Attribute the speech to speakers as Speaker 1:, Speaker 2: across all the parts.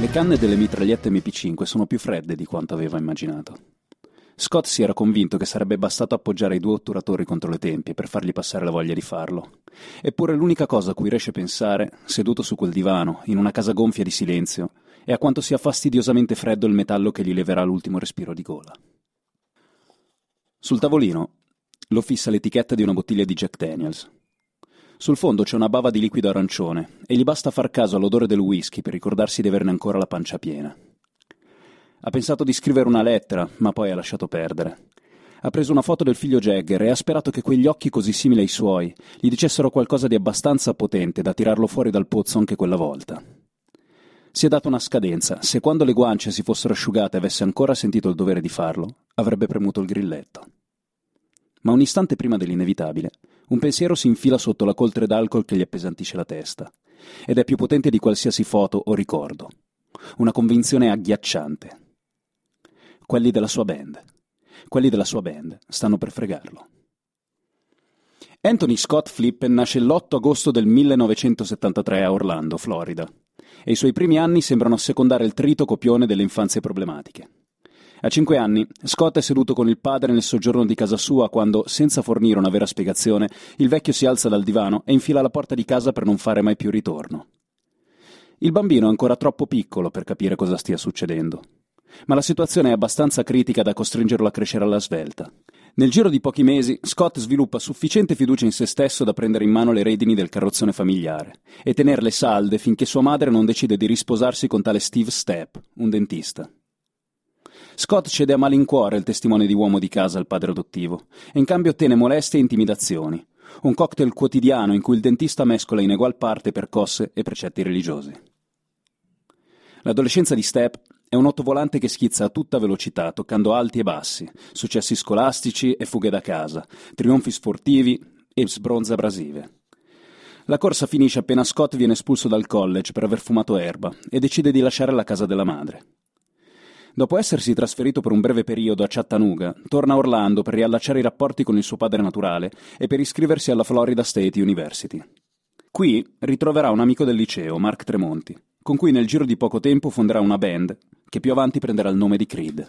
Speaker 1: Le canne delle mitragliette MP5 sono più fredde di quanto aveva immaginato. Scott si era convinto che sarebbe bastato appoggiare i due otturatori contro le tempie per fargli passare la voglia di farlo. Eppure l'unica cosa a cui riesce a pensare, seduto su quel divano, in una casa gonfia di silenzio, è a quanto sia fastidiosamente freddo il metallo che gli leverà l'ultimo respiro di gola. Sul tavolino lo fissa l'etichetta di una bottiglia di Jack Daniels. Sul fondo c'è una bava di liquido arancione e gli basta far caso all'odore del whisky per ricordarsi di averne ancora la pancia piena. Ha pensato di scrivere una lettera, ma poi ha lasciato perdere. Ha preso una foto del figlio Jagger e ha sperato che quegli occhi così simili ai suoi gli dicessero qualcosa di abbastanza potente da tirarlo fuori dal pozzo anche quella volta. Si è dato una scadenza. Se quando le guance si fossero asciugate avesse ancora sentito il dovere di farlo, avrebbe premuto il grilletto. Ma un istante prima dell'inevitabile, un pensiero si infila sotto la coltre d'alcol che gli appesantisce la testa. Ed è più potente di qualsiasi foto o ricordo. Una convinzione agghiacciante quelli della sua band. Quelli della sua band stanno per fregarlo. Anthony Scott Flippen nasce l'8 agosto del 1973 a Orlando, Florida, e i suoi primi anni sembrano assecondare il trito copione delle infanzie problematiche. A cinque anni, Scott è seduto con il padre nel soggiorno di casa sua quando, senza fornire una vera spiegazione, il vecchio si alza dal divano e infila la porta di casa per non fare mai più ritorno. Il bambino è ancora troppo piccolo per capire cosa stia succedendo ma la situazione è abbastanza critica da costringerlo a crescere alla svelta. Nel giro di pochi mesi, Scott sviluppa sufficiente fiducia in se stesso da prendere in mano le redini del carrozzone familiare e tenerle salde finché sua madre non decide di risposarsi con tale Steve Stepp, un dentista. Scott cede a malincuore il testimone di uomo di casa al padre adottivo e in cambio ottiene molestie e intimidazioni, un cocktail quotidiano in cui il dentista mescola in egual parte percosse e precetti religiosi. L'adolescenza di Stepp è un ottovolante che schizza a tutta velocità, toccando alti e bassi, successi scolastici e fughe da casa, trionfi sportivi e sbronze abrasive. La corsa finisce appena Scott viene espulso dal college per aver fumato erba e decide di lasciare la casa della madre. Dopo essersi trasferito per un breve periodo a Chattanooga, torna a Orlando per riallacciare i rapporti con il suo padre naturale e per iscriversi alla Florida State University. Qui ritroverà un amico del liceo, Mark Tremonti, con cui nel giro di poco tempo fonderà una band che più avanti prenderà il nome di Creed.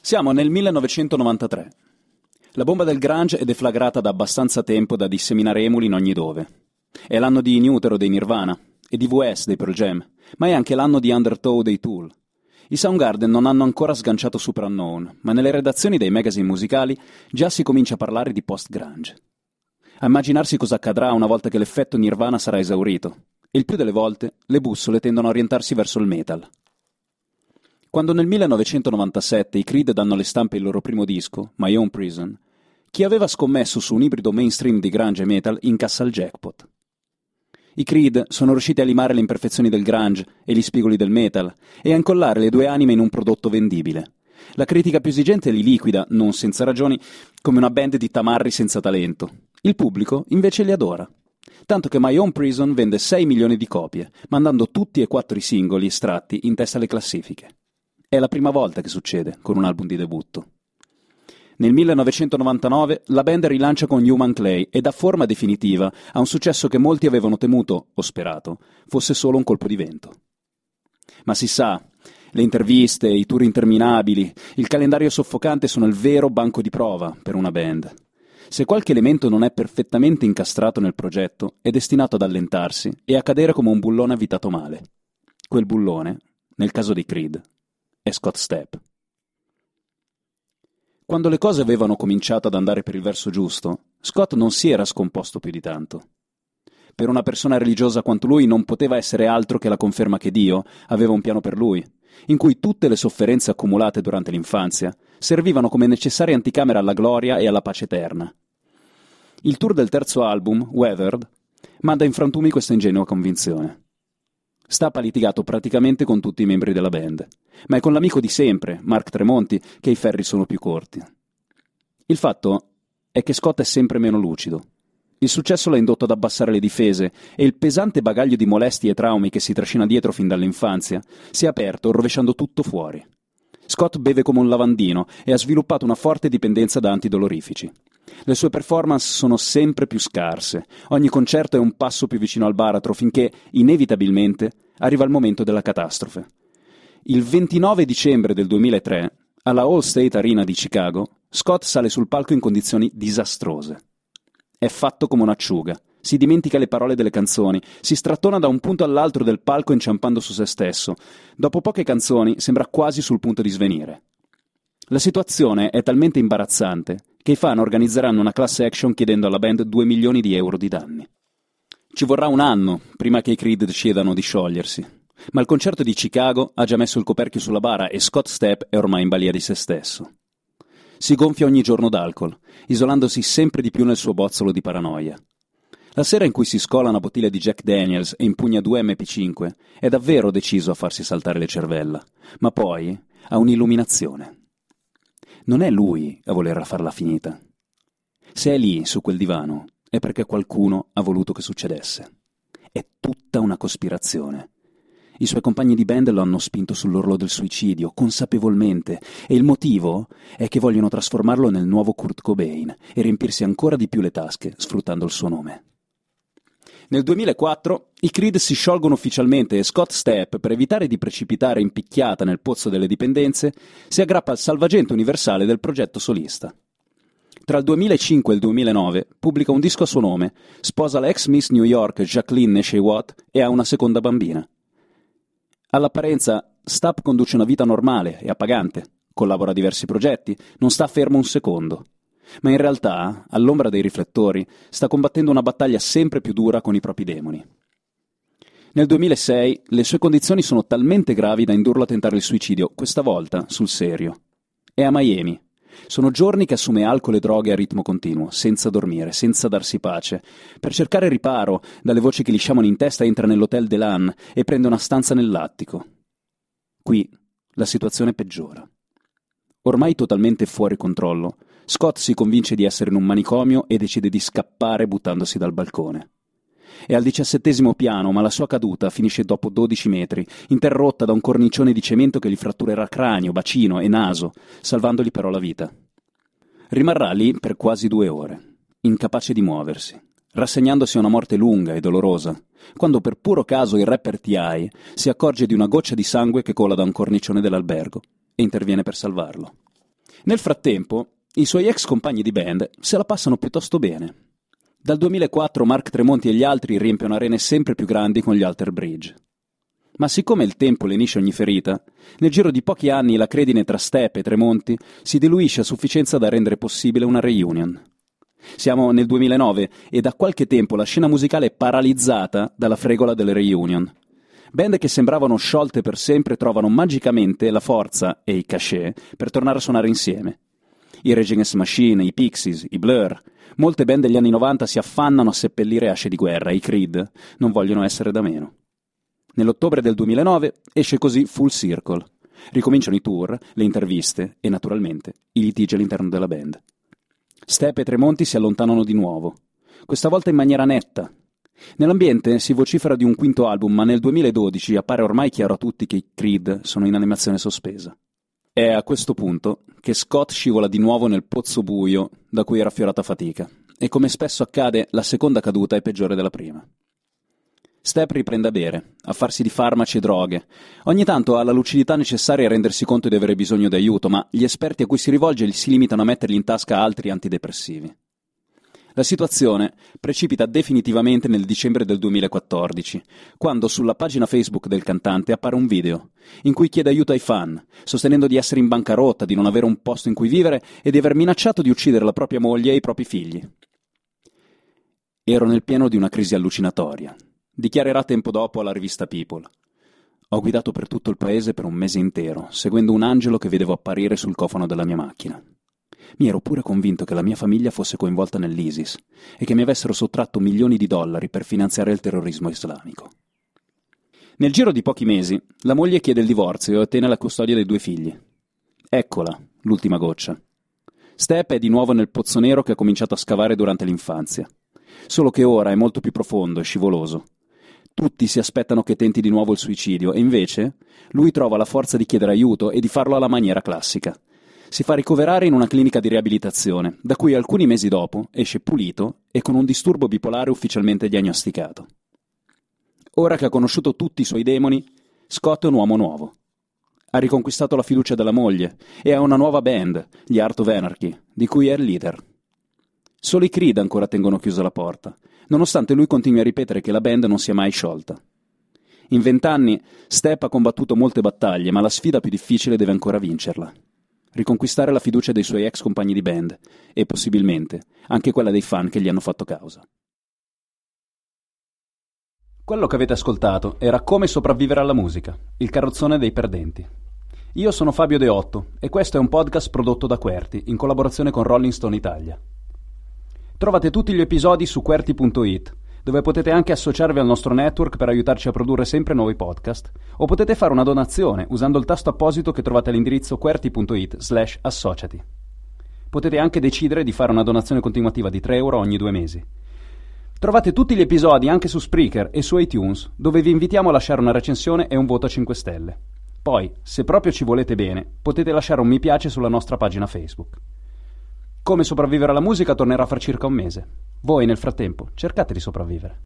Speaker 1: Siamo nel 1993. La bomba del Grange è deflagrata da abbastanza tempo da disseminare emuli in ogni dove. È l'anno di Inutero dei Nirvana e di VS dei Pearl Jam, ma è anche l'anno di Undertow dei Tool. I Soundgarden non hanno ancora sganciato Super Unknown, ma nelle redazioni dei magazine musicali già si comincia a parlare di post-grunge. A immaginarsi cosa accadrà una volta che l'effetto Nirvana sarà esaurito, e il più delle volte le bussole tendono a orientarsi verso il metal. Quando nel 1997 i Creed danno alle stampe il loro primo disco, My Own Prison, chi aveva scommesso su un ibrido mainstream di grunge e metal incassa il jackpot. I Creed sono riusciti a limare le imperfezioni del grunge e gli spigoli del metal e a incollare le due anime in un prodotto vendibile. La critica più esigente li liquida, non senza ragioni, come una band di tamarri senza talento. Il pubblico invece li adora tanto che My Own Prison vende 6 milioni di copie, mandando tutti e quattro i singoli estratti in testa alle classifiche. È la prima volta che succede con un album di debutto. Nel 1999 la band rilancia con Human Clay e dà forma definitiva a un successo che molti avevano temuto, o sperato, fosse solo un colpo di vento. Ma si sa, le interviste, i tour interminabili, il calendario soffocante sono il vero banco di prova per una band. Se qualche elemento non è perfettamente incastrato nel progetto, è destinato ad allentarsi e a cadere come un bullone avvitato male. Quel bullone, nel caso di Creed, è Scott Stepp. Quando le cose avevano cominciato ad andare per il verso giusto, Scott non si era scomposto più di tanto. Per una persona religiosa quanto lui non poteva essere altro che la conferma che Dio aveva un piano per lui, in cui tutte le sofferenze accumulate durante l'infanzia servivano come necessaria anticamera alla gloria e alla pace eterna, il tour del terzo album, Weathered, manda in frantumi questa ingenua convinzione. Stapp ha litigato praticamente con tutti i membri della band, ma è con l'amico di sempre, Mark Tremonti, che i ferri sono più corti. Il fatto è che Scott è sempre meno lucido. Il successo l'ha indotto ad abbassare le difese e il pesante bagaglio di molestie e traumi che si trascina dietro fin dall'infanzia si è aperto rovesciando tutto fuori. Scott beve come un lavandino e ha sviluppato una forte dipendenza da antidolorifici. Le sue performance sono sempre più scarse, ogni concerto è un passo più vicino al baratro finché, inevitabilmente, arriva il momento della catastrofe. Il 29 dicembre del 2003, alla All State Arena di Chicago, Scott sale sul palco in condizioni disastrose. È fatto come un'acciuga, si dimentica le parole delle canzoni, si strattona da un punto all'altro del palco inciampando su se stesso. Dopo poche canzoni sembra quasi sul punto di svenire. La situazione è talmente imbarazzante che i fan organizzeranno una class action chiedendo alla band 2 milioni di euro di danni. Ci vorrà un anno prima che i Creed decidano di sciogliersi, ma il concerto di Chicago ha già messo il coperchio sulla bara e Scott Stepp è ormai in balia di se stesso. Si gonfia ogni giorno d'alcol, isolandosi sempre di più nel suo bozzolo di paranoia. La sera in cui si scola una bottiglia di Jack Daniels e impugna due MP5 è davvero deciso a farsi saltare le cervella, ma poi ha un'illuminazione. Non è lui a volerla farla finita. Se è lì, su quel divano, è perché qualcuno ha voluto che succedesse. È tutta una cospirazione. I suoi compagni di band lo hanno spinto sull'orlo del suicidio, consapevolmente, e il motivo è che vogliono trasformarlo nel nuovo Kurt Cobain e riempirsi ancora di più le tasche sfruttando il suo nome. Nel 2004 i Creed si sciolgono ufficialmente e Scott Stepp, per evitare di precipitare in picchiata nel pozzo delle dipendenze, si aggrappa al salvagente universale del progetto solista. Tra il 2005 e il 2009 pubblica un disco a suo nome, sposa la ex Miss New York Jacqueline Neshe Watt e ha una seconda bambina. All'apparenza, Stapp conduce una vita normale e appagante, collabora a diversi progetti, non sta fermo un secondo ma in realtà, all'ombra dei riflettori, sta combattendo una battaglia sempre più dura con i propri demoni. Nel 2006 le sue condizioni sono talmente gravi da indurlo a tentare il suicidio, questa volta sul serio. È a Miami. Sono giorni che assume alcol e droghe a ritmo continuo, senza dormire, senza darsi pace. Per cercare riparo, dalle voci che gli sciamano in testa entra nell'hotel Delan e prende una stanza nell'attico. Qui la situazione peggiora. Ormai totalmente fuori controllo, Scott si convince di essere in un manicomio e decide di scappare buttandosi dal balcone. È al diciassettesimo piano, ma la sua caduta finisce dopo 12 metri, interrotta da un cornicione di cemento che gli fratturerà cranio, bacino e naso, salvandogli però la vita. Rimarrà lì per quasi due ore, incapace di muoversi, rassegnandosi a una morte lunga e dolorosa, quando per puro caso il rapper T.I. si accorge di una goccia di sangue che cola da un cornicione dell'albergo e interviene per salvarlo. Nel frattempo, i suoi ex compagni di band se la passano piuttosto bene. Dal 2004 Mark Tremonti e gli altri riempiono arene sempre più grandi con gli Alter Bridge. Ma siccome il tempo lenisce ogni ferita, nel giro di pochi anni la credine tra Steppe e Tremonti si diluisce a sufficienza da rendere possibile una reunion. Siamo nel 2009 e da qualche tempo la scena musicale è paralizzata dalla fregola delle reunion. Band che sembravano sciolte per sempre trovano magicamente la forza e i cachet per tornare a suonare insieme i Against Machine, i Pixies, i Blur. Molte band degli anni 90 si affannano a seppellire asce di guerra, i Creed non vogliono essere da meno. Nell'ottobre del 2009 esce così Full Circle. Ricominciano i tour, le interviste e, naturalmente, i litigi all'interno della band. Step e Tremonti si allontanano di nuovo, questa volta in maniera netta. Nell'ambiente si vocifera di un quinto album, ma nel 2012 appare ormai chiaro a tutti che i Creed sono in animazione sospesa. È a questo punto che Scott scivola di nuovo nel pozzo buio da cui era affiorata fatica, e come spesso accade, la seconda caduta è peggiore della prima. Step riprende a bere, a farsi di farmaci e droghe. Ogni tanto ha la lucidità necessaria a rendersi conto di avere bisogno di aiuto, ma gli esperti a cui si rivolge si limitano a mettergli in tasca altri antidepressivi. La situazione precipita definitivamente nel dicembre del 2014, quando sulla pagina Facebook del cantante appare un video in cui chiede aiuto ai fan, sostenendo di essere in bancarotta, di non avere un posto in cui vivere e di aver minacciato di uccidere la propria moglie e i propri figli. Ero nel pieno di una crisi allucinatoria. Dichiarerà tempo dopo alla rivista People. Ho guidato per tutto il paese per un mese intero, seguendo un angelo che vedevo apparire sul cofano della mia macchina. Mi ero pure convinto che la mia famiglia fosse coinvolta nell'ISIS e che mi avessero sottratto milioni di dollari per finanziare il terrorismo islamico. Nel giro di pochi mesi, la moglie chiede il divorzio e ottiene la custodia dei due figli. Eccola, l'ultima goccia. Step è di nuovo nel pozzo nero che ha cominciato a scavare durante l'infanzia. Solo che ora è molto più profondo e scivoloso. Tutti si aspettano che tenti di nuovo il suicidio e invece lui trova la forza di chiedere aiuto e di farlo alla maniera classica, si fa ricoverare in una clinica di riabilitazione, da cui alcuni mesi dopo esce pulito e con un disturbo bipolare ufficialmente diagnosticato. Ora che ha conosciuto tutti i suoi demoni, Scott è un uomo nuovo. Ha riconquistato la fiducia della moglie e ha una nuova band, gli Art of Anarchy, di cui è il leader. Solo i Creed ancora tengono chiusa la porta, nonostante lui continui a ripetere che la band non si è mai sciolta. In vent'anni Step ha combattuto molte battaglie, ma la sfida più difficile deve ancora vincerla. Riconquistare la fiducia dei suoi ex compagni di band e, possibilmente, anche quella dei fan che gli hanno fatto causa. Quello che avete ascoltato era Come sopravvivere alla musica, il carrozzone dei perdenti. Io sono Fabio Deotto e questo è un podcast prodotto da Querti in collaborazione con Rolling Stone Italia. Trovate tutti gli episodi su QWERTY.it dove potete anche associarvi al nostro network per aiutarci a produrre sempre nuovi podcast, o potete fare una donazione usando il tasto apposito che trovate all'indirizzo qwerty.it slash associati. Potete anche decidere di fare una donazione continuativa di 3 euro ogni due mesi. Trovate tutti gli episodi anche su Spreaker e su iTunes, dove vi invitiamo a lasciare una recensione e un voto a 5 stelle. Poi, se proprio ci volete bene, potete lasciare un mi piace sulla nostra pagina Facebook. Come sopravvivere alla musica tornerà fra circa un mese. Voi nel frattempo cercate di sopravvivere.